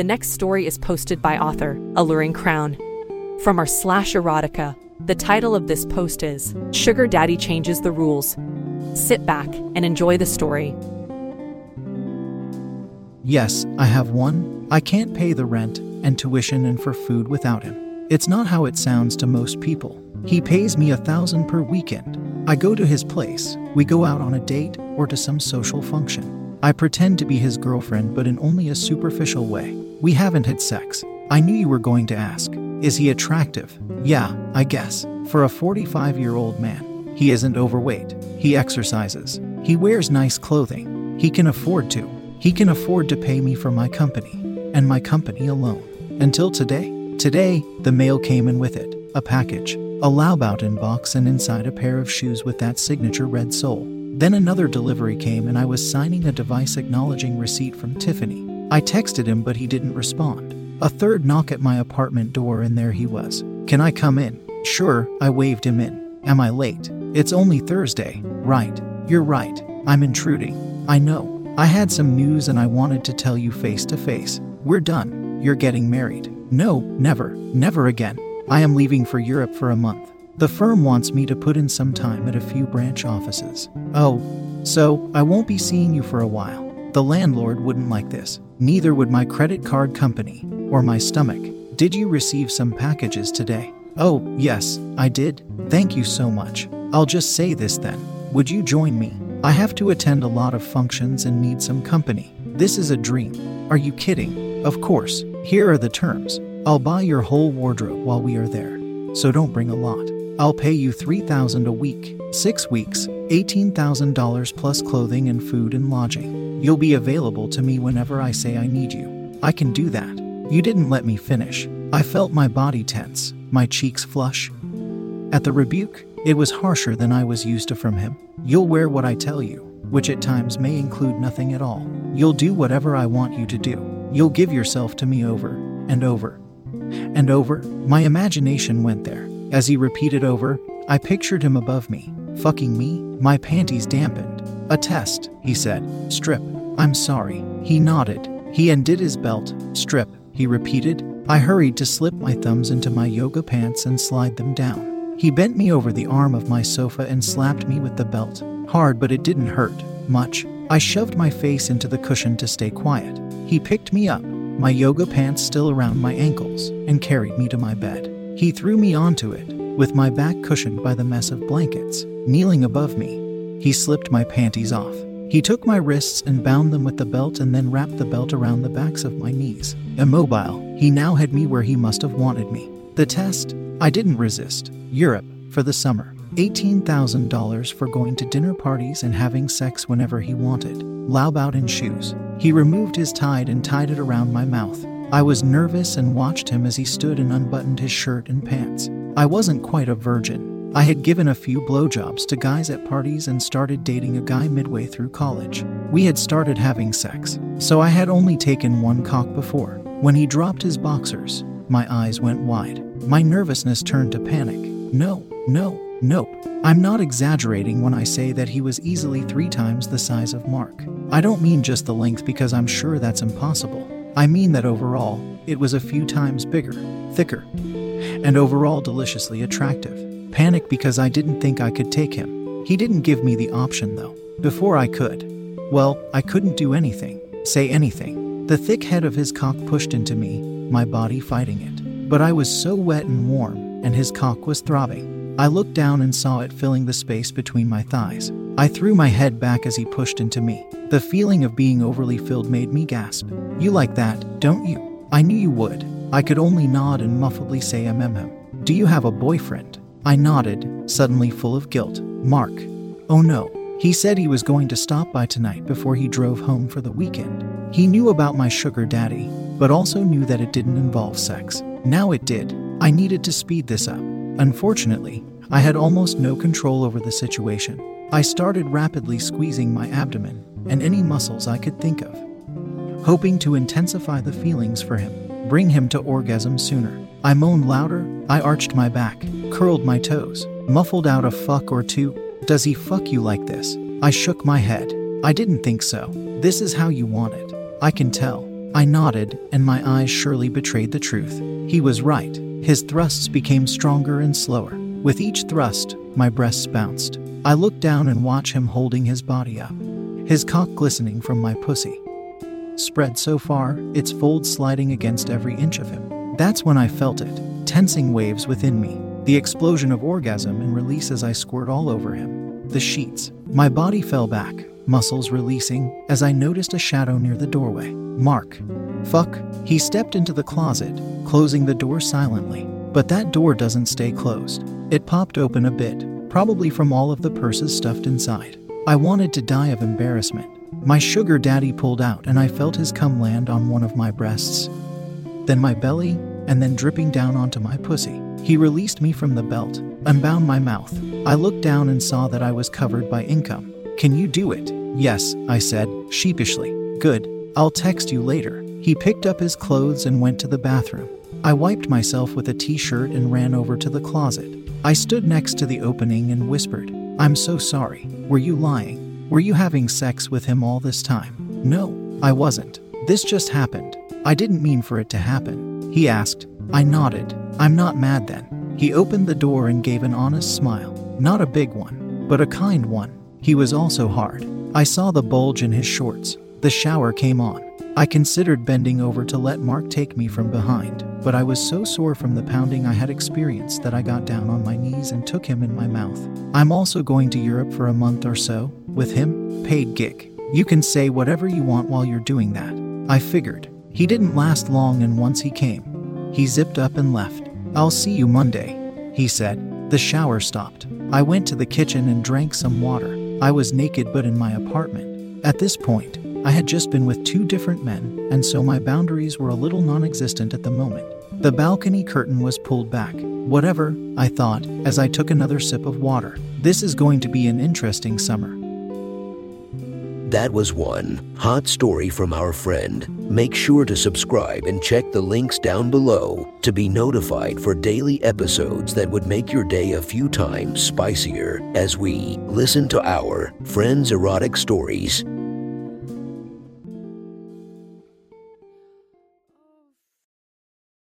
The next story is posted by author Alluring Crown. From our slash erotica, the title of this post is Sugar Daddy Changes the Rules. Sit back and enjoy the story. Yes, I have one. I can't pay the rent and tuition and for food without him. It's not how it sounds to most people. He pays me a thousand per weekend. I go to his place, we go out on a date or to some social function. I pretend to be his girlfriend, but in only a superficial way. We haven't had sex. I knew you were going to ask. Is he attractive? Yeah, I guess. For a 45 year old man. He isn't overweight. He exercises. He wears nice clothing. He can afford to. He can afford to pay me for my company. And my company alone. Until today. Today, the mail came in with it a package, a Louboutin box, and inside a pair of shoes with that signature red sole. Then another delivery came, and I was signing a device acknowledging receipt from Tiffany. I texted him, but he didn't respond. A third knock at my apartment door, and there he was. Can I come in? Sure, I waved him in. Am I late? It's only Thursday. Right. You're right. I'm intruding. I know. I had some news and I wanted to tell you face to face. We're done. You're getting married. No, never, never again. I am leaving for Europe for a month. The firm wants me to put in some time at a few branch offices. Oh, so I won't be seeing you for a while. The landlord wouldn't like this. Neither would my credit card company or my stomach. Did you receive some packages today? Oh, yes, I did. Thank you so much. I'll just say this then. Would you join me? I have to attend a lot of functions and need some company. This is a dream. Are you kidding? Of course. Here are the terms. I'll buy your whole wardrobe while we are there. So don't bring a lot. I'll pay you 3000 a week, 6 weeks, $18,000 plus clothing and food and lodging. You'll be available to me whenever I say I need you. I can do that. You didn't let me finish. I felt my body tense, my cheeks flush. At the rebuke, it was harsher than I was used to from him. You'll wear what I tell you, which at times may include nothing at all. You'll do whatever I want you to do. You'll give yourself to me over and over and over. My imagination went there. As he repeated over, I pictured him above me, fucking me, my panties dampened. A test, he said. Strip. I'm sorry. He nodded. He undid his belt. Strip, he repeated. I hurried to slip my thumbs into my yoga pants and slide them down. He bent me over the arm of my sofa and slapped me with the belt. Hard, but it didn't hurt much. I shoved my face into the cushion to stay quiet. He picked me up, my yoga pants still around my ankles, and carried me to my bed. He threw me onto it, with my back cushioned by the mess of blankets. Kneeling above me, he slipped my panties off. He took my wrists and bound them with the belt and then wrapped the belt around the backs of my knees. Immobile, he now had me where he must have wanted me. The test? I didn't resist. Europe, for the summer. $18,000 for going to dinner parties and having sex whenever he wanted. Laub out Louboutin shoes. He removed his tie and tied it around my mouth. I was nervous and watched him as he stood and unbuttoned his shirt and pants. I wasn't quite a virgin. I had given a few blowjobs to guys at parties and started dating a guy midway through college. We had started having sex, so I had only taken one cock before. When he dropped his boxers, my eyes went wide. My nervousness turned to panic. No, no, nope. I'm not exaggerating when I say that he was easily three times the size of Mark. I don't mean just the length because I'm sure that's impossible. I mean that overall, it was a few times bigger, thicker, and overall deliciously attractive. Panic because I didn't think I could take him. He didn't give me the option though. Before I could. Well, I couldn't do anything, say anything. The thick head of his cock pushed into me, my body fighting it. But I was so wet and warm and his cock was throbbing. I looked down and saw it filling the space between my thighs. I threw my head back as he pushed into me. The feeling of being overly filled made me gasp. You like that, don't you? I knew you would. I could only nod and muffledly say MMM. Do you have a boyfriend? I nodded, suddenly full of guilt. Mark. Oh no. He said he was going to stop by tonight before he drove home for the weekend. He knew about my sugar daddy, but also knew that it didn't involve sex. Now it did. I needed to speed this up. Unfortunately, I had almost no control over the situation. I started rapidly squeezing my abdomen and any muscles I could think of, hoping to intensify the feelings for him, bring him to orgasm sooner. I moaned louder, I arched my back, curled my toes, muffled out a fuck or two. Does he fuck you like this? I shook my head. I didn't think so. This is how you want it. I can tell. I nodded, and my eyes surely betrayed the truth. He was right. His thrusts became stronger and slower. With each thrust, my breasts bounced. I looked down and watched him holding his body up, his cock glistening from my pussy. Spread so far, its folds sliding against every inch of him. That's when I felt it, tensing waves within me, the explosion of orgasm and release as I squirt all over him. The sheets. My body fell back, muscles releasing, as I noticed a shadow near the doorway. Mark. Fuck. He stepped into the closet, closing the door silently. But that door doesn't stay closed. It popped open a bit, probably from all of the purses stuffed inside. I wanted to die of embarrassment. My sugar daddy pulled out, and I felt his cum land on one of my breasts, then my belly, and then dripping down onto my pussy. He released me from the belt, unbound my mouth. I looked down and saw that I was covered by income. Can you do it? Yes, I said, sheepishly. Good. I'll text you later. He picked up his clothes and went to the bathroom. I wiped myself with a t shirt and ran over to the closet. I stood next to the opening and whispered, I'm so sorry. Were you lying? Were you having sex with him all this time? No, I wasn't. This just happened. I didn't mean for it to happen. He asked. I nodded. I'm not mad then. He opened the door and gave an honest smile. Not a big one, but a kind one. He was also hard. I saw the bulge in his shorts. The shower came on. I considered bending over to let Mark take me from behind, but I was so sore from the pounding I had experienced that I got down on my knees and took him in my mouth. I'm also going to Europe for a month or so, with him, paid gig. You can say whatever you want while you're doing that. I figured. He didn't last long, and once he came, he zipped up and left. I'll see you Monday, he said. The shower stopped. I went to the kitchen and drank some water. I was naked but in my apartment. At this point, I had just been with two different men, and so my boundaries were a little non existent at the moment. The balcony curtain was pulled back. Whatever, I thought, as I took another sip of water. This is going to be an interesting summer. That was one hot story from our friend. Make sure to subscribe and check the links down below to be notified for daily episodes that would make your day a few times spicier as we listen to our friends' erotic stories